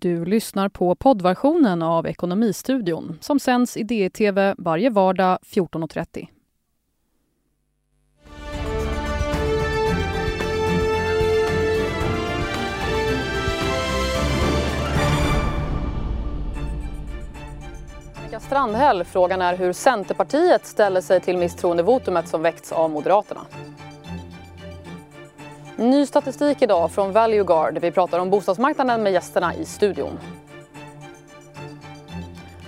Du lyssnar på poddversionen av Ekonomistudion som sänds i DTV varje vardag 14.30. Annika Strandhäll, frågan är hur Centerpartiet ställer sig till misstroendevotumet som väckts av Moderaterna. Ny statistik idag från Valueguard. Vi pratar om bostadsmarknaden med gästerna i studion.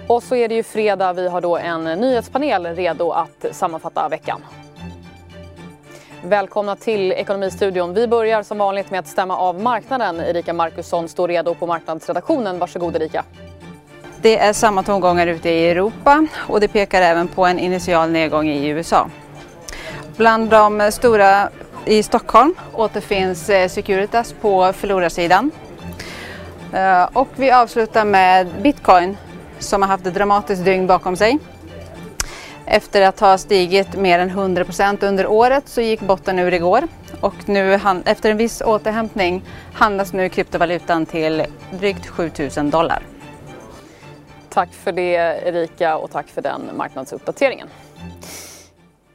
Och så är det ju fredag. Vi har då en nyhetspanel redo att sammanfatta veckan. Välkomna till Ekonomistudion. Vi börjar som vanligt med att stämma av marknaden. Erika Markusson står redo på marknadsredaktionen. Varsågod Erika. Det är samma tongångar ute i Europa och det pekar även på en initial nedgång i USA. Bland de stora i Stockholm återfinns eh, Securitas på förlorarsidan. Eh, och vi avslutar med Bitcoin som har haft ett dramatiskt dygn bakom sig. Efter att ha stigit mer än 100% under året så gick botten ur igår och nu efter en viss återhämtning handlas nu kryptovalutan till drygt 7000 dollar. Tack för det Erika och tack för den marknadsuppdateringen.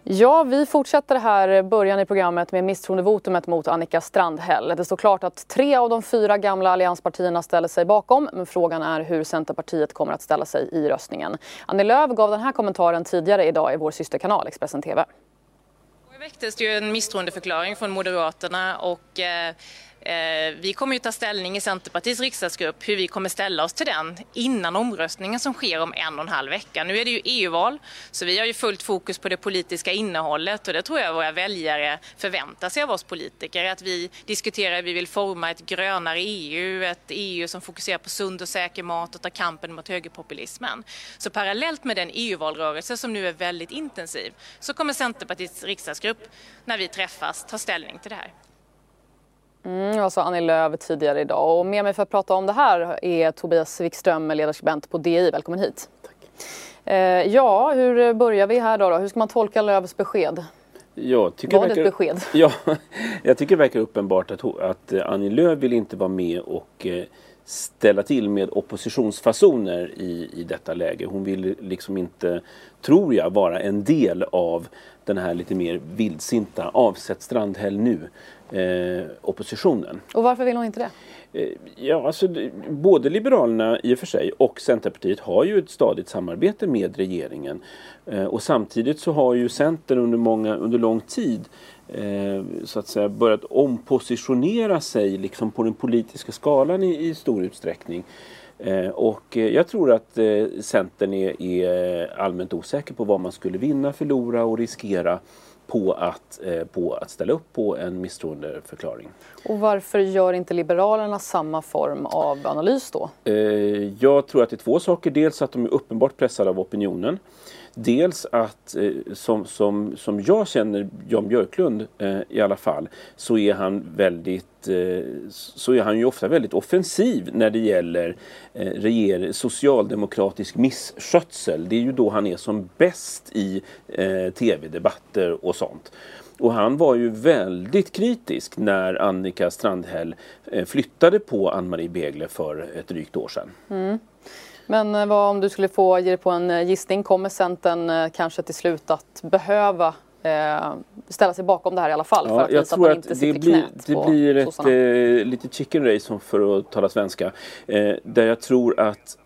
Ja, vi fortsätter här eh, början i programmet med misstroendevotumet mot Annika Strandhäll. Det står klart att tre av de fyra gamla allianspartierna ställer sig bakom men frågan är hur Centerpartiet kommer att ställa sig i röstningen. Annie Lööf gav den här kommentaren tidigare idag i vår systerkanal Expressen TV. Det väcktes ju en misstroendeförklaring från Moderaterna och eh, Eh, vi kommer ju ta ställning i Centerpartiets riksdagsgrupp hur vi kommer ställa oss till den innan omröstningen som sker om en och en halv vecka. Nu är det ju EU-val så vi har ju fullt fokus på det politiska innehållet och det tror jag våra väljare förväntar sig av oss politiker. Att vi diskuterar hur vi vill forma ett grönare EU, ett EU som fokuserar på sund och säker mat och tar kampen mot högerpopulismen. Så parallellt med den EU-valrörelse som nu är väldigt intensiv så kommer Centerpartiets riksdagsgrupp när vi träffas ta ställning till det här. Mm, jag sa Annie Lööf tidigare idag och med mig för att prata om det här är Tobias Wikström, ledarskribent på DI. Välkommen hit. Tack. Eh, ja, hur börjar vi här då, då? Hur ska man tolka Lööfs besked? Jag tycker Var det ett besked? Ja, jag tycker det verkar uppenbart att, att Annie Lööf vill inte vara med och eh, ställa till med oppositionsfasoner i, i detta läge. Hon vill liksom inte, tror jag, vara en del av den här lite mer vildsinta avsätt Strandhäll nu eh, oppositionen. Och varför vill hon inte det? Eh, ja, alltså, både Liberalerna i och för sig och Centerpartiet har ju ett stadigt samarbete med regeringen. Eh, och samtidigt så har ju Centern under, många, under lång tid eh, så att säga börjat ompositionera sig liksom på den politiska skalan i, i stor utsträckning. Och jag tror att Centern är, är allmänt osäker på vad man skulle vinna, förlora och riskera på att, på att ställa upp på en misstroendeförklaring. Och varför gör inte Liberalerna samma form av analys då? Jag tror att det är två saker. Dels att de är uppenbart pressade av opinionen. Dels att, eh, som, som, som jag känner Jan Björklund eh, i alla fall, så är han väldigt eh, så är han ju ofta väldigt offensiv när det gäller eh, reger, socialdemokratisk misskötsel. Det är ju då han är som bäst i eh, tv-debatter och sånt. Och han var ju väldigt kritisk när Annika Strandhäll eh, flyttade på Ann-Marie Begle för ett drygt år sedan. Mm. Men eh, vad om du skulle få ge dig på en eh, gissning, kommer Centern eh, kanske till slut att behöva eh, ställa sig bakom det här i alla fall? Ja, för att visa att man inte det blir, det blir ett eh, litet chicken race för att tala svenska. Eh, där jag tror att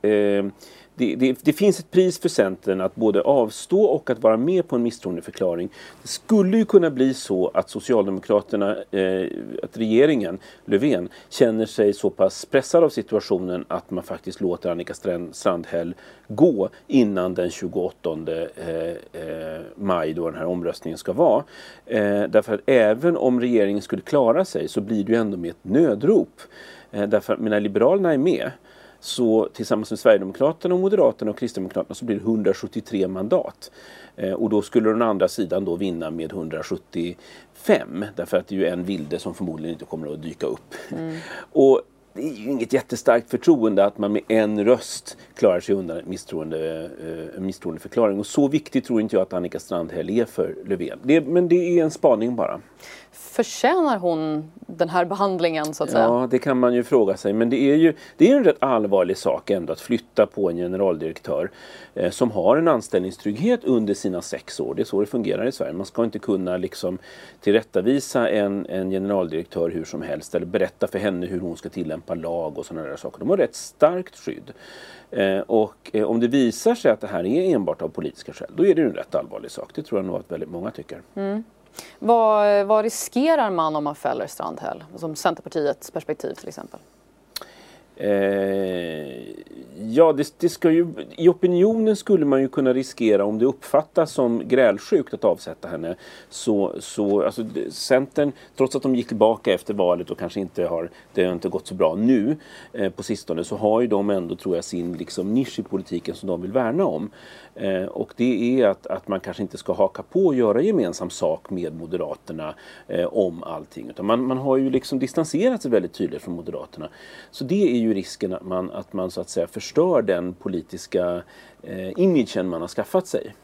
det, det, det, finns ett pris för Centern att både avstå och att vara med på en misstroendeförklaring. Det skulle ju kunna bli så att Socialdemokraterna, eh, att regeringen, Löfven, känner sig så pass pressad av situationen att man faktiskt låter Annika Strandhäll gå innan den 28 eh, eh, maj då den här omröstningen ska vara. Eh, därför att även om regeringen skulle klara sig så blir det ju ändå med ett nödrop. Eh, därför att när Liberalerna är med så tillsammans med Sverigedemokraterna, och Moderaterna och Kristdemokraterna så blir det 173 mandat. Eh, och då skulle den andra sidan då vinna med 175 därför att det är ju en vilde som förmodligen inte kommer att dyka upp. Mm. Och det är ju inget jättestarkt förtroende att man med en röst klarar sig undan en misstroende, eh, misstroendeförklaring. Och så viktigt tror inte jag att Annika Strandhäll är för Löfven. Det, men det är en spaning bara. Förtjänar hon den här behandlingen så att säga? Ja, det kan man ju fråga sig. Men det är ju det är en rätt allvarlig sak ändå att flytta på en generaldirektör eh, som har en anställningstrygghet under sina sex år. Det är så det fungerar i Sverige. Man ska inte kunna liksom tillrättavisa en, en generaldirektör hur som helst eller berätta för henne hur hon ska tillämpa lag och sådana där saker. De har rätt starkt skydd. Eh, och eh, om det visar sig att det här är enbart av politiska skäl, då är det en rätt allvarlig sak. Det tror jag nog att väldigt många tycker. Mm. Vad, vad riskerar man om man fäller Strandhäll? Som Centerpartiets perspektiv till exempel. Eh, ja, det, det, ska ju, i opinionen skulle man ju kunna riskera om det uppfattas som grälsjukt att avsätta henne. Så, så alltså, Centern, trots att de gick tillbaka efter valet och kanske inte har, det har inte gått så bra nu eh, på sistone, så har ju de ändå, tror jag, sin liksom, nisch i politiken som de vill värna om. Eh, och det är att, att man kanske inte ska haka på och göra gemensam sak med Moderaterna eh, om allting. Utan man, man har ju liksom distanserat sig väldigt tydligt från Moderaterna. Så det är ju risken att man, att man så att säga förstör den politiska eh, imagen man har skaffat sig.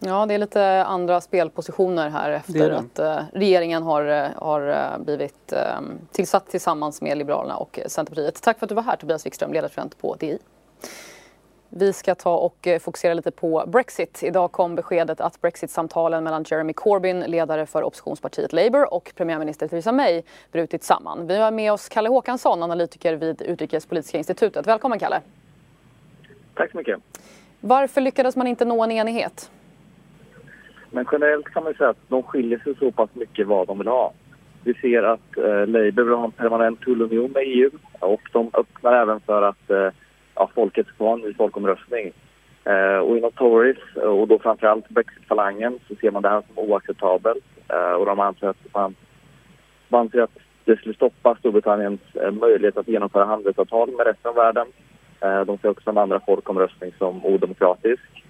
Ja, det är lite andra spelpositioner här efter att eh, regeringen har, eh, har eh, blivit eh, tillsatt tillsammans med Liberalerna och Centerpartiet. Tack för att du var här Tobias Wikström, ledarskribent på DI. Vi ska ta och eh, fokusera lite på Brexit. Idag kom beskedet att Brexit-samtalen mellan Jeremy Corbyn, ledare för oppositionspartiet Labour och premiärminister Theresa May brutit samman. Vi har med oss Kalle Håkansson, analytiker vid Utrikespolitiska institutet. Välkommen Kalle! Tack så mycket! Varför lyckades man inte nå en enighet? Men generellt kan man säga att de skiljer sig så pass mycket vad de vill ha. Vi ser att eh, Labour vill ha en permanent tullunion med EU och de öppnar även för att eh, ja, folkets kvarn i folkomröstning. Eh, och inom Tories, och då framförallt Brexit-falangen, så ser man det här som oacceptabelt. Eh, och de anser att, man, man anser att det skulle stoppa Storbritanniens eh, möjlighet att genomföra handelsavtal med resten av världen. Eh, de ser också en andra folkomröstning som odemokratisk.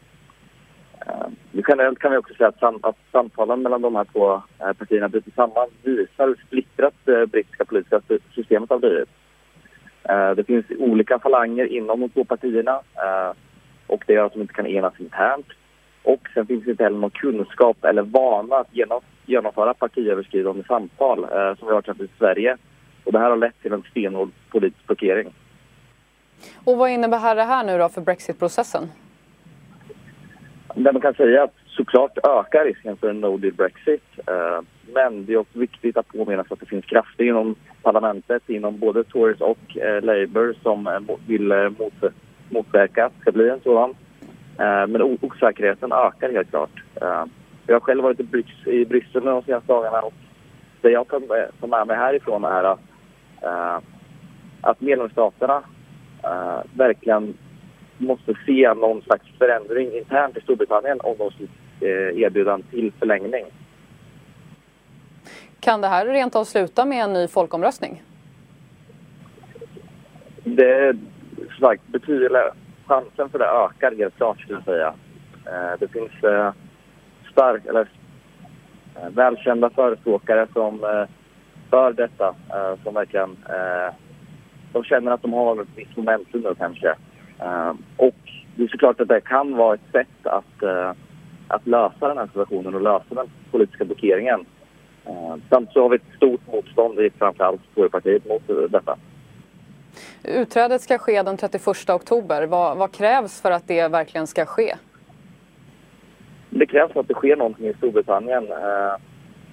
Eh, generellt kan vi också säga att, sam att samtalen mellan de här två eh, partierna bryter samman visar hur splittrat det brittiska politiska systemet har blivit. Eh, det finns olika falanger inom de två partierna eh, och det gör att de inte kan enas internt. Och sen finns det inte heller någon kunskap eller vana att genomföra partiöverskridande samtal eh, som vi har till i Sverige. Och det här har lett till en stenhård politisk blockering. Och vad innebär det här nu då för Brexit-processen? Det man kan säga att såklart ökar risken för en no deal Brexit. Men det är också viktigt att påminna sig att det finns krafter inom parlamentet, inom både Tories och eh, Labour som eh, vill eh, mot, motverka att det ska bli en sådan. Eh, men osäkerheten ökar helt klart. Eh, jag har själv varit i, Bryssel de senaste dagarna och det jag tar eh, med mig härifrån är att, eh, att medlemsstaterna eh, verkligen måste se någon slags förändring internt i Storbritannien om de skulle eh, erbjuda en till förlängning. Kan det här rent av sluta med en ny folkomröstning? Det sagt, betyder, chansen för det ökar helt klart skulle jag säga. Eh, det finns eh, stark, eller eh, välkända förespråkare som för detta, som verkligen de känner att de har ett visst momentum nu kanske. Och det är såklart att det kan vara ett sätt att, att lösa den här situationen och lösa den politiska blockeringen. Eh, samt så har vi ett stort motstånd i framförallt Torypartiet mot detta. Utträdet ska ske den 31 oktober. Vad, vad, krävs för att det verkligen ska ske? Det krävs att det sker någonting i Storbritannien. Eh,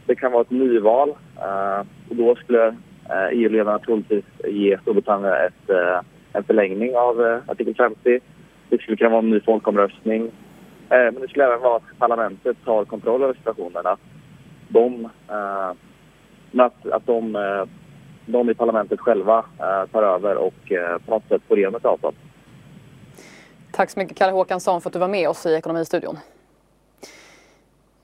det kan vara ett nyval eh, och då skulle EU-ledarna troligtvis ge Storbritannien ett, en förlängning av artikel 50. Det skulle kunna vara en ny folkomröstning. Men det skulle även vara att parlamentet tar kontroll över situationen. Att de, eh, att, att de, eh, de i parlamentet själva eh, tar över och eh, på något sätt får igenom ett avtal. Tack så mycket Kalle Håkansson för att du var med oss i Ekonomistudion.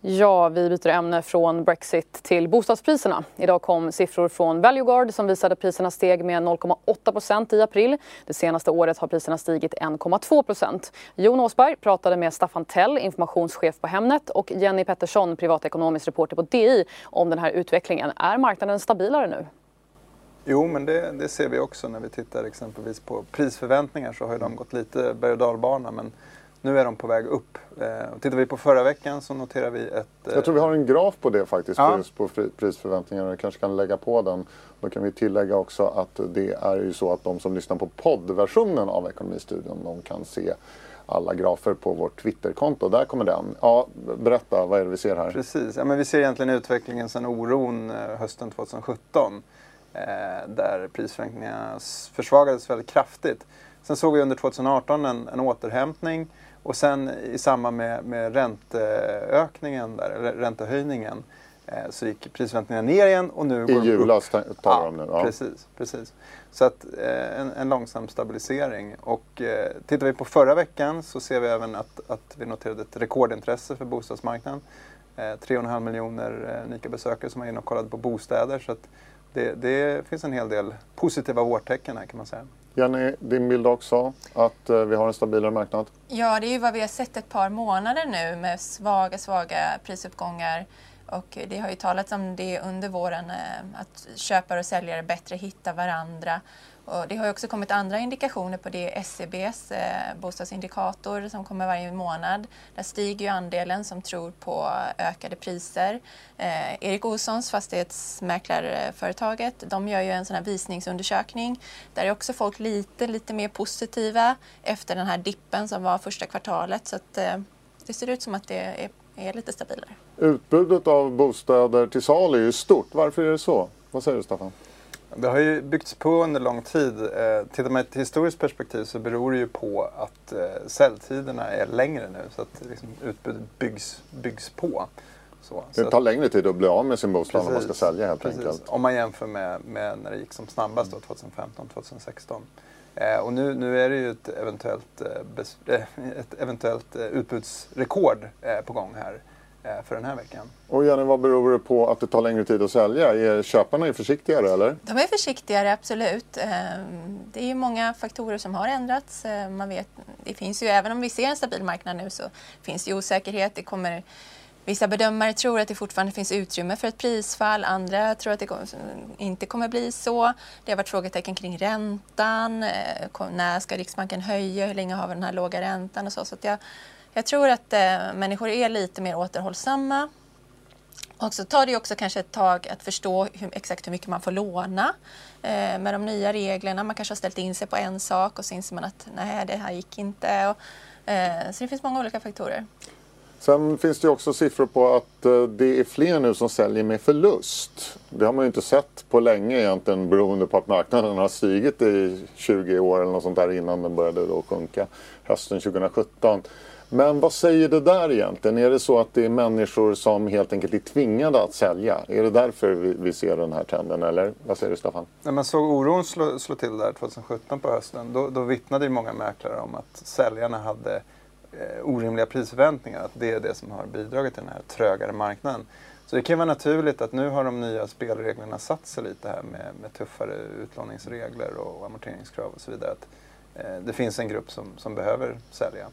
Ja, vi byter ämne från Brexit till bostadspriserna. Idag kom siffror från Valueguard som visade att priserna steg med 0,8% i april. Det senaste året har priserna stigit 1,2% Jon Åsberg pratade med Staffan Tell, informationschef på Hemnet och Jenny Pettersson, privatekonomisk reporter på DI om den här utvecklingen. Är marknaden stabilare nu? Jo, men det, det, ser vi också när vi tittar exempelvis på prisförväntningar så har de gått lite berg och dalbana men nu är de på väg upp. Eh, tittar vi på förra veckan så noterar vi ett... Eh... Jag tror vi har en graf på det faktiskt, ja. just på prisförväntningarna. Vi kanske kan lägga på den. Då kan vi tillägga också att det är ju så att de som lyssnar på poddversionen av Ekonomistudion, de kan se alla grafer på vårt Twitterkonto. Där kommer den. Ja, berätta, vad är det vi ser här? Precis, ja, men vi ser egentligen utvecklingen sedan oron eh, hösten 2017. Eh, där prisförväntningarna försvagades väldigt kraftigt. Sen såg vi under 2018 en, en återhämtning och sen i samband med, med ränteökningen, där, räntehöjningen, eh, så gick prisförväntningarna ner igen och nu I går julas talar de nu? Ja, precis. precis. Så att, eh, en, en, långsam stabilisering. Och eh, tittar vi på förra veckan så ser vi även att, att vi noterade ett rekordintresse för bostadsmarknaden. Eh, 3,5 miljoner eh, unika besökare som var inne och kollade på bostäder. Så att det, det finns en hel del positiva vårtecken här kan man säga. Jenny, din bild också att eh, vi har en stabilare marknad? Ja, det är ju vad vi har sett ett par månader nu med svaga, svaga prisuppgångar. Och det har ju talats om det under våren, eh, att köpare och säljare bättre hittar varandra. Och det har också kommit andra indikationer på det. SCBs eh, bostadsindikator som kommer varje månad. Där stiger ju andelen som tror på ökade priser. Eh, Erik Olssons, fastighetsmäklarföretaget, de gör ju en sån här visningsundersökning. Där är också folk lite, lite mer positiva efter den här dippen som var första kvartalet. Så att, eh, det ser ut som att det är, är lite stabilare. Utbudet av bostäder till salu är ju stort. Varför är det så? Vad säger du Staffan? Det har ju byggts på under lång tid. Eh, tittar man i ett historiskt perspektiv så beror det ju på att eh, säljtiderna är längre nu så att liksom, utbudet byggs, byggs på. Så, det tar längre tid att bli av med sin bostad om man ska sälja helt precis. enkelt. Om man jämför med, med när det gick som snabbast då, 2015-2016. Eh, och nu, nu är det ju ett eventuellt, eh, bes, eh, ett eventuellt eh, utbudsrekord på gång här. Eh, för den här veckan. Och Jenny, vad beror det på att det tar längre tid att sälja? Är köparna är försiktigare eller? De är försiktigare, absolut. Ehm, det är ju många faktorer som har ändrats. Ehm, man vet, det finns ju, även om vi ser en stabil marknad nu så finns det osäkerhet. Det kommer, vissa bedömare tror att det fortfarande finns utrymme för ett prisfall. Andra tror att det inte kommer bli så. Det har varit frågetecken kring räntan. Eh, när ska Riksbanken höja? Hur länge har vi den här låga räntan? Och så. så jag, jag tror att eh, människor är lite mer återhållsamma. Och så tar det också kanske ett tag att förstå hur, exakt hur mycket man får låna eh, med de nya reglerna. Man kanske har ställt in sig på en sak och så inser man att nej, det här gick inte. Och, eh, så det finns många olika faktorer. Sen finns det också siffror på att eh, det är fler nu som säljer med förlust. Det har man ju inte sett på länge egentligen beroende på att marknaden har stigit i 20 år eller något sånt där innan den började då sjunka hösten 2017. Men vad säger det där egentligen? Är det så att det är människor som helt enkelt är tvingade att sälja? Är det därför vi, vi ser den här trenden eller vad säger du Staffan? När man såg oron slå, slå till där 2017 på hösten då, då vittnade ju många mäklare om att säljarna hade eh, orimliga prisförväntningar. Att det är det som har bidragit till den här trögare marknaden. Så det kan vara naturligt att nu har de nya spelreglerna satt sig lite här med, med tuffare utlåningsregler och amorteringskrav och så vidare. Att, eh, det finns en grupp som, som behöver sälja.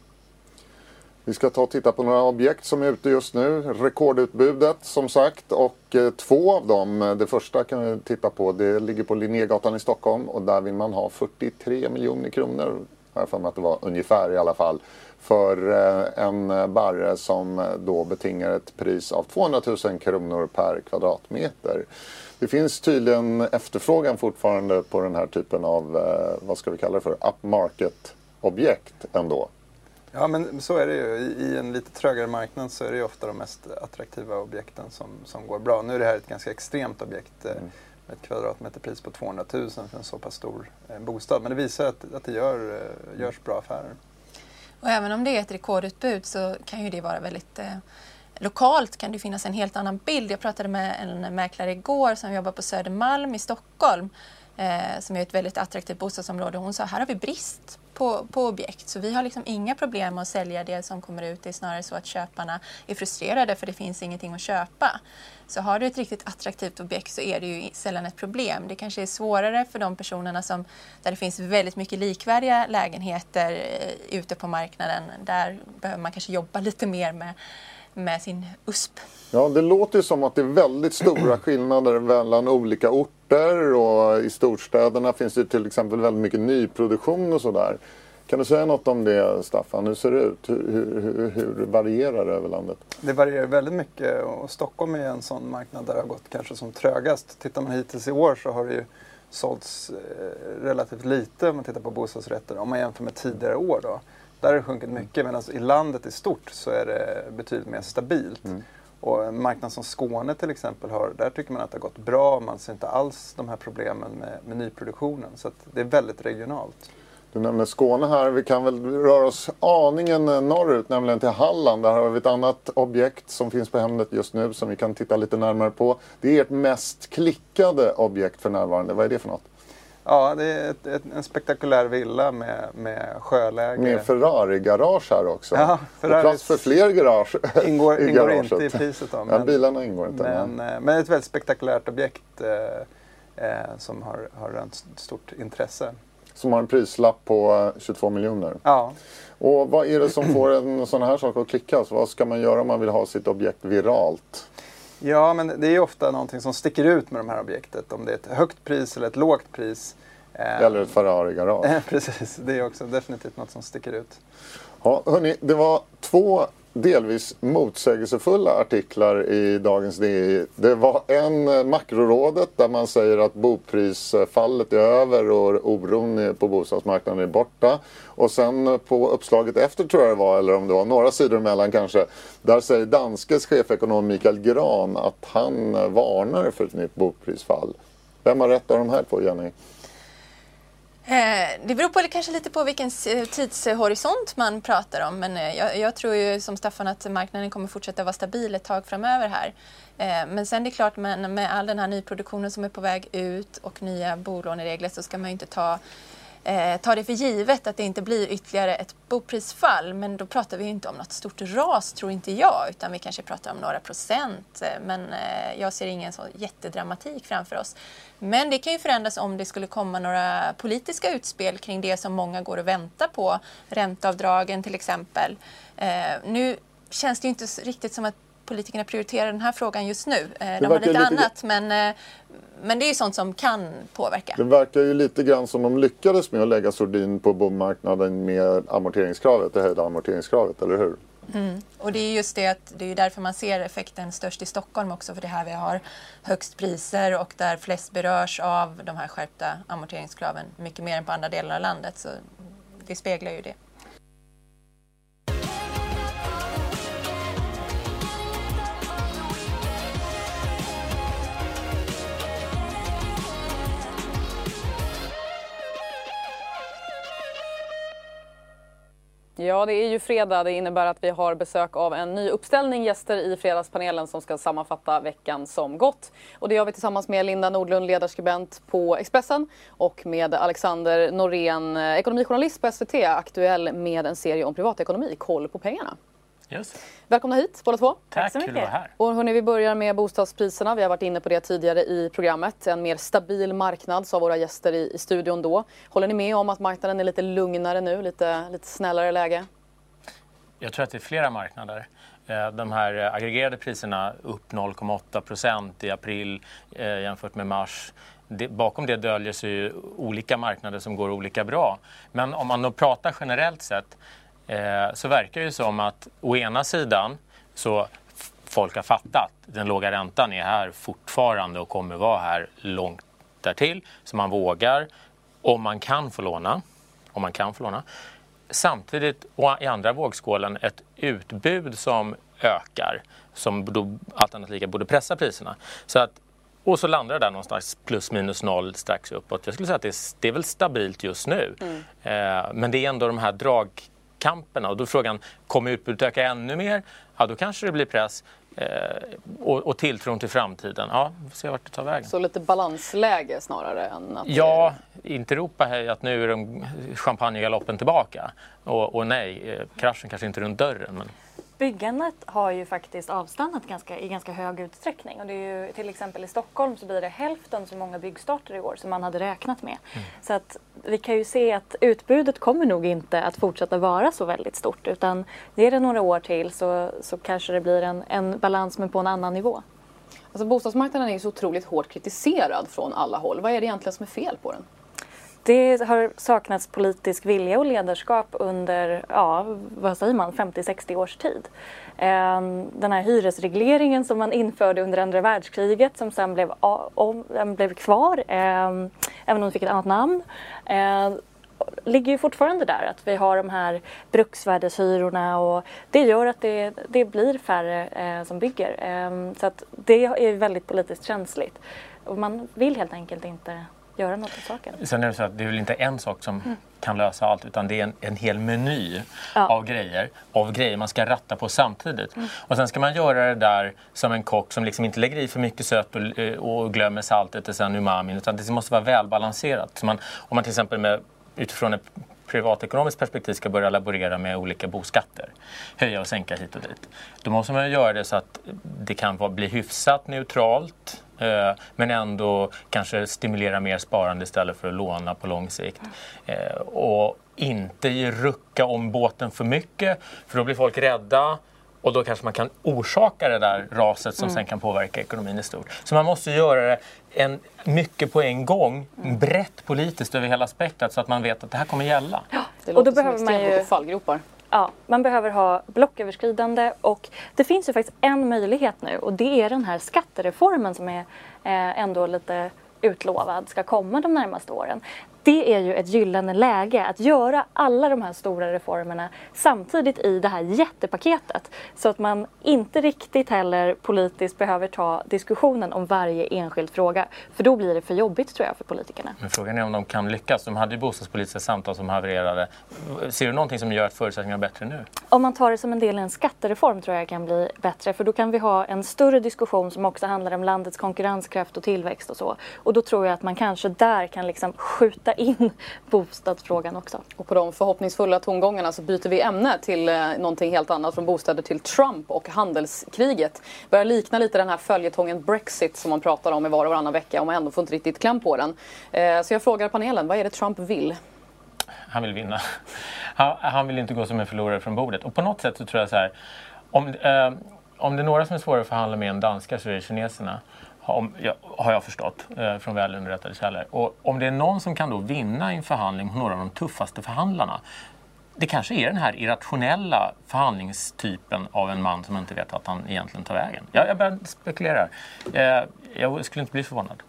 Vi ska ta och titta på några objekt som är ute just nu. Rekordutbudet som sagt och eh, två av dem, eh, det första kan vi titta på, det ligger på Linnégatan i Stockholm och där vill man ha 43 miljoner kronor, har jag för mig att det var ungefär i alla fall, för eh, en barre som då betingar ett pris av 200 000 kronor per kvadratmeter. Det finns tydligen efterfrågan fortfarande på den här typen av, vad ska vi kalla det för, upmarket objekt ändå. Ja, men så är det ju. I, en lite trögare marknad så är det ju ofta de mest attraktiva objekten som, som går bra. Nu är det här ett ganska extremt objekt eh, mm. med ett kvadratmeterpris på 200 000 för en så pass stor eh, bostad. Men det visar att, att det gör, eh, görs bra affärer. Och även om det är ett rekordutbud så kan ju det vara väldigt eh, Lokalt kan det finnas en helt annan bild. Jag pratade med en mäklare igår som jobbar på Södermalm i Stockholm eh, som är ett väldigt attraktivt bostadsområde. Hon sa här har vi brist på, på objekt så vi har liksom inga problem med att sälja det som kommer ut. Det är snarare så att köparna är frustrerade för det finns ingenting att köpa. Så har du ett riktigt attraktivt objekt så är det ju sällan ett problem. Det kanske är svårare för de personerna som, där det finns väldigt mycket likvärdiga lägenheter eh, ute på marknaden. Där behöver man kanske jobba lite mer med med sin USP. Ja, det låter som att det är väldigt stora skillnader mellan olika orter och i storstäderna finns det till exempel väldigt mycket nyproduktion och sådär. Kan du säga något om det Staffan? Hur ser det ut? Hur, hur, hur varierar det över landet? Det varierar väldigt mycket och Stockholm är en sån marknad där det har gått kanske som trögast. Tittar man hittills i år så har det ju sålts eh, relativt lite om man tittar på bostadsrätter om man jämför med tidigare år. Då. Där har det sjunkit mycket medan i landet i stort så är det betydligt mer stabilt. Mm. Och en marknad som Skåne till exempel har, där tycker man att det har gått bra. Man ser inte alls de här problemen med, med nyproduktionen. Så det är väldigt regionalt. Du nämner Skåne här. Vi kan väl röra oss aningen norrut, nämligen till Halland. Där har vi ett annat objekt som finns på Hemnet just nu som vi kan titta lite närmare på. Det är ert mest klickade objekt för närvarande. Vad är det för något? Ja, det är ett, ett, en spektakulär villa med, med sjöläge. Med Ferrari-garage här också. Ja, Ferraris... plats för fler garage ingår, i ingår inte i priset. Då, men, ja, bilarna ingår inte. Men, men, eh, men ett väldigt spektakulärt objekt eh, eh, som har, har rönt stort intresse. Som har en prislapp på 22 eh, miljoner. Ja. Och vad är det som får en sån här sak att klickas? Vad ska man göra om man vill ha sitt objekt viralt? Ja, men det är ofta någonting som sticker ut med de här objektet. Om det är ett högt pris eller ett lågt pris. Eh, eller ett Ferrari-garage. Precis, det är också definitivt något som sticker ut. Ja, hörni, det var två delvis motsägelsefulla artiklar i dagens DI. Det var en eh, makrorådet där man säger att boprisfallet är över och oron på bostadsmarknaden är borta. Och sen på uppslaget efter tror jag det var, eller om det var några sidor emellan kanske, där säger Danskes chefekonom Mikael Gran att han eh, varnar för ett nytt boprisfall. Vem har rätt av de här två, Jenny? Eh, det beror på, kanske lite på vilken eh, tidshorisont man pratar om. Men eh, jag, jag, tror ju som Staffan att marknaden kommer fortsätta vara stabil ett tag framöver här. Men sen är det klart, med, med all den här nyproduktionen som är på väg ut och nya bolåneregler så ska man ju inte ta eh, ta det för givet att det inte blir ytterligare ett boprisfall. Men då pratar vi inte om något stort ras tror inte jag utan vi kanske pratar om några procent. Eh, men eh, jag ser ingen så jättedramatik framför oss. Men det kan ju förändras om det skulle komma några politiska utspel kring det som många går och väntar på. Ränteavdragen till exempel. Eh, nu känns det ju inte riktigt som att politikerna prioriterar den här frågan just nu. Eh, de har lite, lite annat men, eh, men det är ju sånt som kan påverka. Det verkar ju lite grann som de lyckades med att lägga sordin på bomarknaden med amorteringskravet, det höjda amorteringskravet, eller hur? Mm. Och det är just det att det är därför man ser effekten störst i Stockholm också för det här vi har högst priser och där flest berörs av de här skärpta amorteringskraven mycket mer än på andra delar av landet. Så det speglar ju det. Ja, det är ju fredag. Det innebär att vi har besök av en ny uppställning gäster i Fredagspanelen som ska sammanfatta veckan som gått. Och det gör vi tillsammans med Linda Nordlund, ledarskribent på Expressen och med Alexander Norén, ekonomijournalist på SVT, aktuell med en serie om privatekonomi, Koll på pengarna. Just. Välkomna hit båda två. Tack, Tack så mycket. kul att vara här. Och hörni, vi börjar med bostadspriserna. Vi har varit inne på det tidigare i programmet. En mer stabil marknad sa våra gäster i, i studion då. Håller ni med om att marknaden är lite lugnare nu, lite, lite snällare läge? Jag tror att det är flera marknader. Eh, de här aggregerade priserna upp 0,8 procent i april eh, jämfört med mars. Det, bakom det döljer sig ju olika marknader som går olika bra. Men om man då pratar generellt sett eh, så verkar det som att å ena sidan så folk har fattat den låga räntan är här fortfarande och kommer vara här långt därtill. Så man vågar, om man kan få låna. Om man kan få låna. Samtidigt, i andra vågskålen, ett utbud som ökar som allt annat lika borde pressa priserna. Så att, och så landar det där någonstans plus minus noll strax uppåt. Jag skulle säga att det är, det är väl stabilt just nu. Mm. Eh, men det är ändå de här drag kamperna. Och då är frågan, kommer utbudet öka ännu mer? Ja, då kanske det blir press. Eh, och, och tilltron till framtiden. Ja, vi får se vart det tar vägen. Så lite balansläge snarare än att... Ja, det... inte ropa att nu är de champagnegaloppen tillbaka. Och, och nej, eh, kraschen kanske inte runt dörren. Men... Byggandet har ju faktiskt avstannat ganska, i ganska hög utsträckning. Och det är ju, till exempel i Stockholm så blir det hälften så många byggstarter i år som man hade räknat med. Mm. Så att vi kan ju se att utbudet kommer nog inte att fortsätta vara så väldigt stort utan är det några år till så, så kanske det blir en, en balans men på en annan nivå. Alltså bostadsmarknaden är ju så otroligt hårt kritiserad från alla håll. Vad är det egentligen som är fel på den? Det har saknats politisk vilja och ledarskap under, ja, vad säger man, 50-60 års tid. Ehm, den här hyresregleringen som man införde under andra världskriget som sen blev, om, blev kvar, ehm, även om den fick ett annat namn ehm, ligger ju fortfarande där att vi har de här bruksvärdeshyrorna och det gör att det, det blir färre eh, som bygger. Eh, så att det är väldigt politiskt känsligt. Och man vill helt enkelt inte göra något åt saken. Sen är det så att det är väl inte en sak som mm. kan lösa allt utan det är en, en hel meny ja. av grejer av grejer man ska ratta på samtidigt. Mm. Och sen ska man göra det där som en kock som liksom inte lägger i för mycket sött och, och glömmer saltet och sen umamin utan det måste vara välbalanserat. Så man, om man till exempel med, utifrån ett privatekonomiskt perspektiv ska börja laborera med olika boskatter, höja och sänka hit och dit. Då måste man göra det så att det kan bli hyfsat neutralt Eh, men ändå kanske stimulera mer sparande istället för att låna på lång sikt. Eh, och inte rucka om båten för mycket för då blir folk rädda och då kanske man kan orsaka det där raset som mm. sen kan påverka ekonomin i stort. Så man måste göra det en, mycket på en gång, mm. brett politiskt över hela spektrat så att man vet att det här kommer gälla. Ja, det låter och då som behöver man ju fallgropar. Ja, man behöver ha blocköverskridande och det finns ju faktiskt en möjlighet nu och det är den här skattereformen som är eh, ändå lite utlovad ska komma de närmaste åren det är ju ett gyllene läge att göra alla de här stora reformerna samtidigt i det här jättepaketet. Så att man inte riktigt heller politiskt behöver ta diskussionen om varje enskild fråga. För då blir det för jobbigt tror jag för politikerna. Men frågan är om de kan lyckas. De hade ju bostadspolitiska samtal som havererade. Ser du någonting som gör att förutsättningarna är bättre nu? Om man tar det som en del i en skattereform tror jag kan bli bättre. För då kan vi ha en större diskussion som också handlar om landets konkurrenskraft och tillväxt och så. Och då tror jag att man kanske där kan liksom skjuta in bostadsfrågan också. Och på de förhoppningsfulla tongångarna så byter vi ämne till eh, någonting helt annat från bostäder till Trump och handelskriget. Börjar likna lite den här följetongen Brexit som man pratar om i var och varannan vecka och man ändå får inte riktigt kläm på den. Eh, så jag frågar panelen, vad är det Trump vill? Han vill vinna. Han, han vill inte gå som en förlorare från bordet. Och på något sätt så tror jag så här, om, eh, om det är några som är svåra att förhandla med än danskar så är det kineserna har jag förstått eh, från välunderrättade källor. Och om det är någon som kan då vinna i en förhandling mot några av de tuffaste förhandlarna det kanske är den här irrationella förhandlingstypen av en man som inte vet att han egentligen tar vägen. Ja, jag bara spekulerar. Eh, jag skulle inte bli förvånad.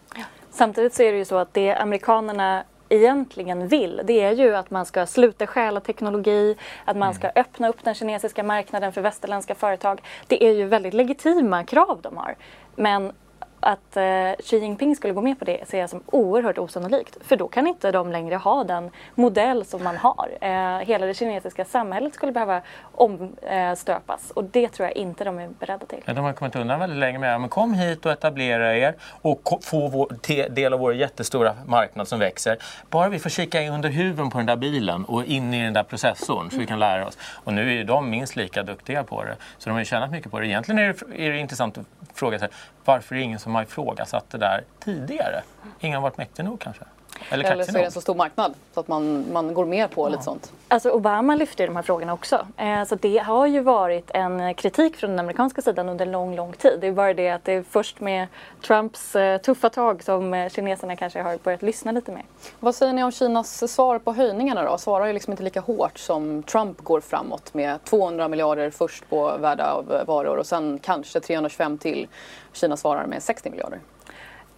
Samtidigt så är det ju så att det amerikanerna egentligen vill, det är ju att man ska sluta stjäla teknologi, att man ska mm. öppna upp den kinesiska marknaden för västerländska företag. Det är ju väldigt legitima krav de har. Men att eh, Xi Jinping skulle gå med på det ser jag som oerhört osannolikt. För då kan inte de längre ha den modell som man har. Eh, hela det kinesiska samhället skulle behöva omstöpas och det tror jag inte de är beredda till. De har kommit undan väldigt länge med att kom hit och etablera er och få vår, del av vår jättestora marknad som växer. Bara vi får kika under huven på den där bilen och in i den där processorn så vi kan lära oss. Och nu är ju de minst lika duktiga på det. Så de har ju tjänat mycket på det. Egentligen är det, är det intressant att fråga sig varför är det ingen som har ifrågasatt det där tidigare? Ingen har varit mäktig nog kanske? Eller, Eller så är det en så stor marknad så att man, man går med på ja. lite sånt. Alltså Obama lyfte de här frågorna också. Eh, så det har ju varit en kritik från den amerikanska sidan under lång, lång tid. Det är bara det att det är först med Trumps eh, tuffa tag som eh, kineserna kanske har börjat lyssna lite mer. Vad säger ni om Kinas svar på höjningarna då? Svarar ju liksom inte lika hårt som Trump går framåt med 200 miljarder först på värde av varor och sen kanske 325 till. Kina svarar med 60 miljarder.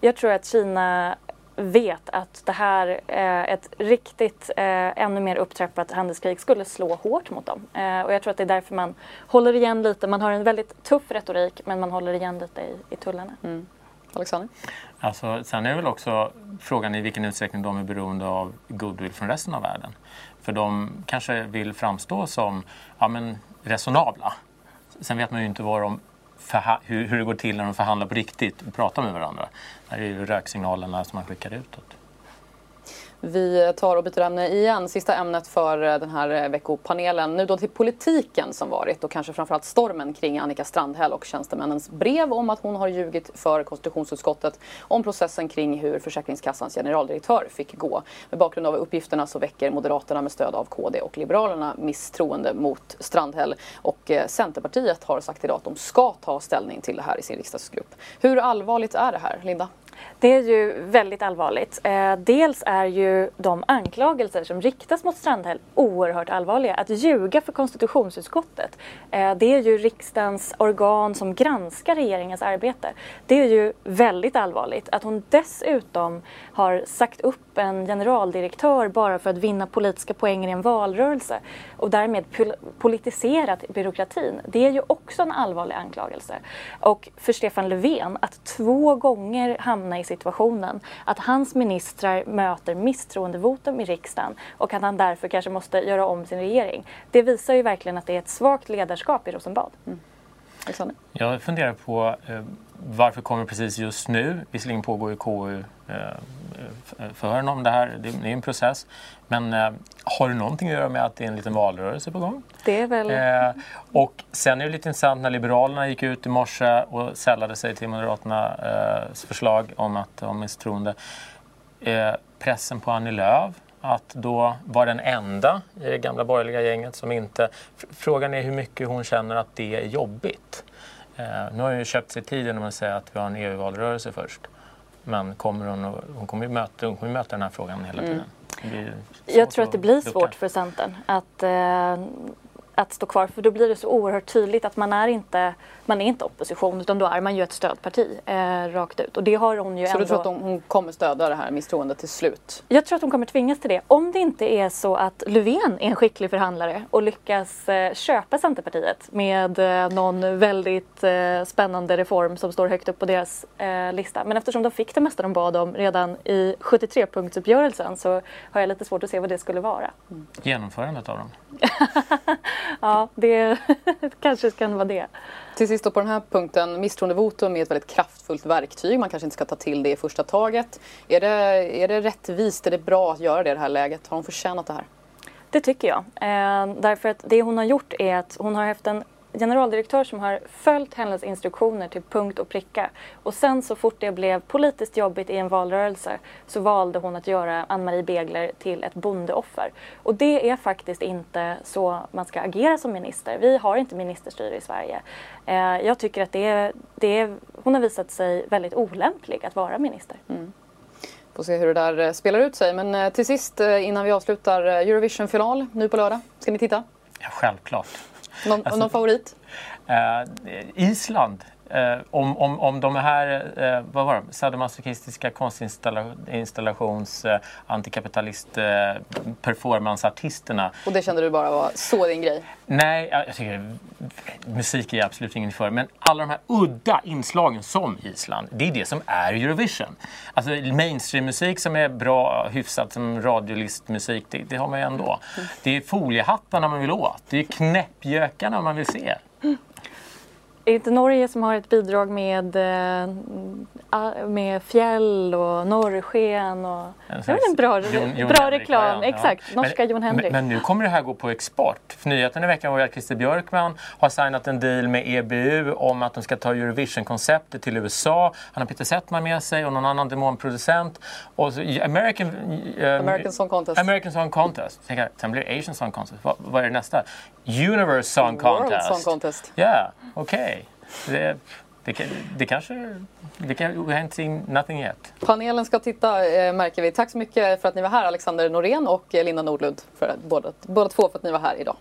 Jag tror att Kina vet att det här, eh, ett riktigt eh, ännu mer upptrappat handelskrig skulle slå hårt mot dem. Eh, och jag tror att det är därför man håller igen lite. Man har en väldigt tuff retorik men man håller igen lite i, i tullarna. Mm. Alexander? Alltså, sen är väl också frågan i vilken utsträckning de är beroende av goodwill från resten av världen. För de kanske vill framstå som ja, men, resonabla. Sen vet man ju inte vad de hur, hur det går till när de förhandlar på riktigt och pratar med varandra. Det är ju röksignalerna som man skickar utåt. Vi tar och byter ämne igen. Sista ämnet för eh, den här eh, veckopanelen. Nu då till politiken som varit och kanske framförallt stormen kring Annika Strandhäll och tjänstemännens brev om att hon har ljugit för konstitutionsutskottet om processen kring hur Försäkringskassans generaldirektör fick gå. Med bakgrund av uppgifterna så väcker Moderaterna med stöd av KD och Liberalerna misstroende mot Strandhäll och eh, Centerpartiet har sagt idag att de ska ta ställning till det här i sin riksdagsgrupp. Hur allvarligt är det här, Linda? Det är ju väldigt allvarligt. Eh, dels är ju de anklagelser som riktas mot Strandhäll oerhört allvarliga. Att ljuga för konstitutionsutskottet, eh, det är ju riksdagens organ som granskar regeringens arbete. Det är ju väldigt allvarligt. Att hon dessutom har sagt upp en generaldirektör bara för att vinna politiska poänger i en valrörelse och därmed politiserat byråkratin. Det är ju också en allvarlig anklagelse. Och för Stefan Löfven att två gånger hamna i situationen att hans ministrar möter misstroendevotum i riksdagen och att han därför kanske måste göra om sin regering. Det visar ju verkligen att det är ett svagt ledarskap i Rosenbad. Mm. Jag funderar på eh, varför kommer precis just nu? Visserligen pågår ju KU eh, förhören om det här, det är en process. Men eh, har det någonting att göra med att det är en liten valrörelse på gång? Det är väl... Eh, och sen är det lite intressant när Liberalerna gick ut i morse och sällade sig till Moderaternas förslag om att om misstroende. Eh, pressen på Annie Lööf att då var den enda i det gamla borgerliga gänget som inte... Frågan är hur mycket hon känner att det är jobbigt. Eh, nu har hon ju köpt sig tid genom att säga att vi har en EU-valrörelse först. Men kommer hon, hon kommer ju möta, hon kommer möta den här frågan hela mm. tiden. Mm. Jag tror att det blir svårt för Centern att eh, att stå kvar för då blir det så oerhört tydligt att man är inte, man är inte opposition utan då är man ju ett stödparti eh, rakt ut. Och det har hon ju så ändå... du tror att hon kommer stödja det här misstroendet till slut? Jag tror att hon kommer tvingas till det. Om det inte är så att Löfven är en skicklig förhandlare och lyckas eh, köpa Centerpartiet med eh, någon väldigt eh, spännande reform som står högt upp på deras eh, lista. Men eftersom de fick det mesta de bad om redan i 73-punktsuppgörelsen så har jag lite svårt att se vad det skulle vara. Mm. Genomförandet av dem? ja, det kanske kan vara det. Till sist då på den här punkten, misstroendevotum är ett väldigt kraftfullt verktyg. Man kanske inte ska ta till det i första taget. Är det, är det rättvist, är det bra att göra det i det här läget? Har hon förtjänat det här? Det tycker jag. Eh, därför att det hon har gjort är att hon har haft en generaldirektör som har följt hennes instruktioner till punkt och pricka. Och sen så fort det blev politiskt jobbigt i en valrörelse så valde hon att göra Ann-Marie Begler till ett bondeoffer. Och det är faktiskt inte så man ska agera som minister. Vi har inte ministerstyre i Sverige. Eh, jag tycker att det är, det är, hon har visat sig väldigt olämplig att vara minister. Mm. Får se hur det där eh, spelar ut sig. Men eh, till sist innan vi avslutar Eurovision-final nu på lördag. Ska ni titta? Ja, självklart. Någon, alltså, någon favorit? Eh, Island. Eh, om, om, om de här eh, vad var det, sadomasochistiska konstinstallations eh, antikapitalist eh, performanceartisterna. Och det kände du bara var så din grej? Nej, jag tycker musik är absolut ingen för. Men alla de här udda inslagen som Island, det är det som är Eurovision. Alltså mainstreammusik som är bra, hyfsat som radiolistmusik, det, det har man ju ändå. Mm. Det är foliehattarna man vill åt. Det är knäppjökarna man vill se. Är det inte Norge som har ett bidrag med, eh, med fjäll och norrsken? Och... Det är en bra, Jon, Jon bra reklam. Ja. Exakt, norska Jon Henrik. Men, men, nu kommer det här gå på export. För nyheten i veckan var att Christer Björkman har signat en deal med EBU om att de ska ta Eurovision-konceptet till USA. Han har Peter Settman med sig och någon annan demonproducent. Och så American, um, American Song Contest. American Song Contest. Sen blir det Asian Song Contest. Vad, vad är det nästa? Universe Song Contest. World Song Contest. Ja, yeah, okej. Okay. Det, det, det kanske... Det kan, we haven't seen nothing yet. Panelen ska titta eh, märker vi. Tack så mycket för att ni var här Alexander Norén och Linda Nordlund. För båda, båda två för att ni var här idag.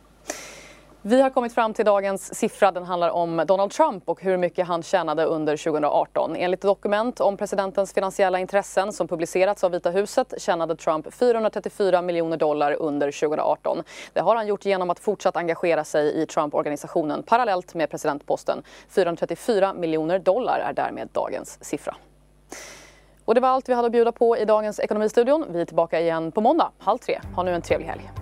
Vi har kommit fram till dagens siffra. Den handlar om Donald Trump och hur mycket han tjänade under 2018. Enligt dokument om presidentens finansiella intressen som publicerats av Vita huset tjänade Trump 434 miljoner dollar under 2018. Det har han gjort genom att fortsatt engagera sig i Trump-organisationen parallellt med presidentposten. 434 miljoner dollar är därmed dagens siffra. Och det var allt vi hade att bjuda på i dagens Ekonomistudion. Vi är tillbaka igen på måndag, halv tre. Ha nu en trevlig helg.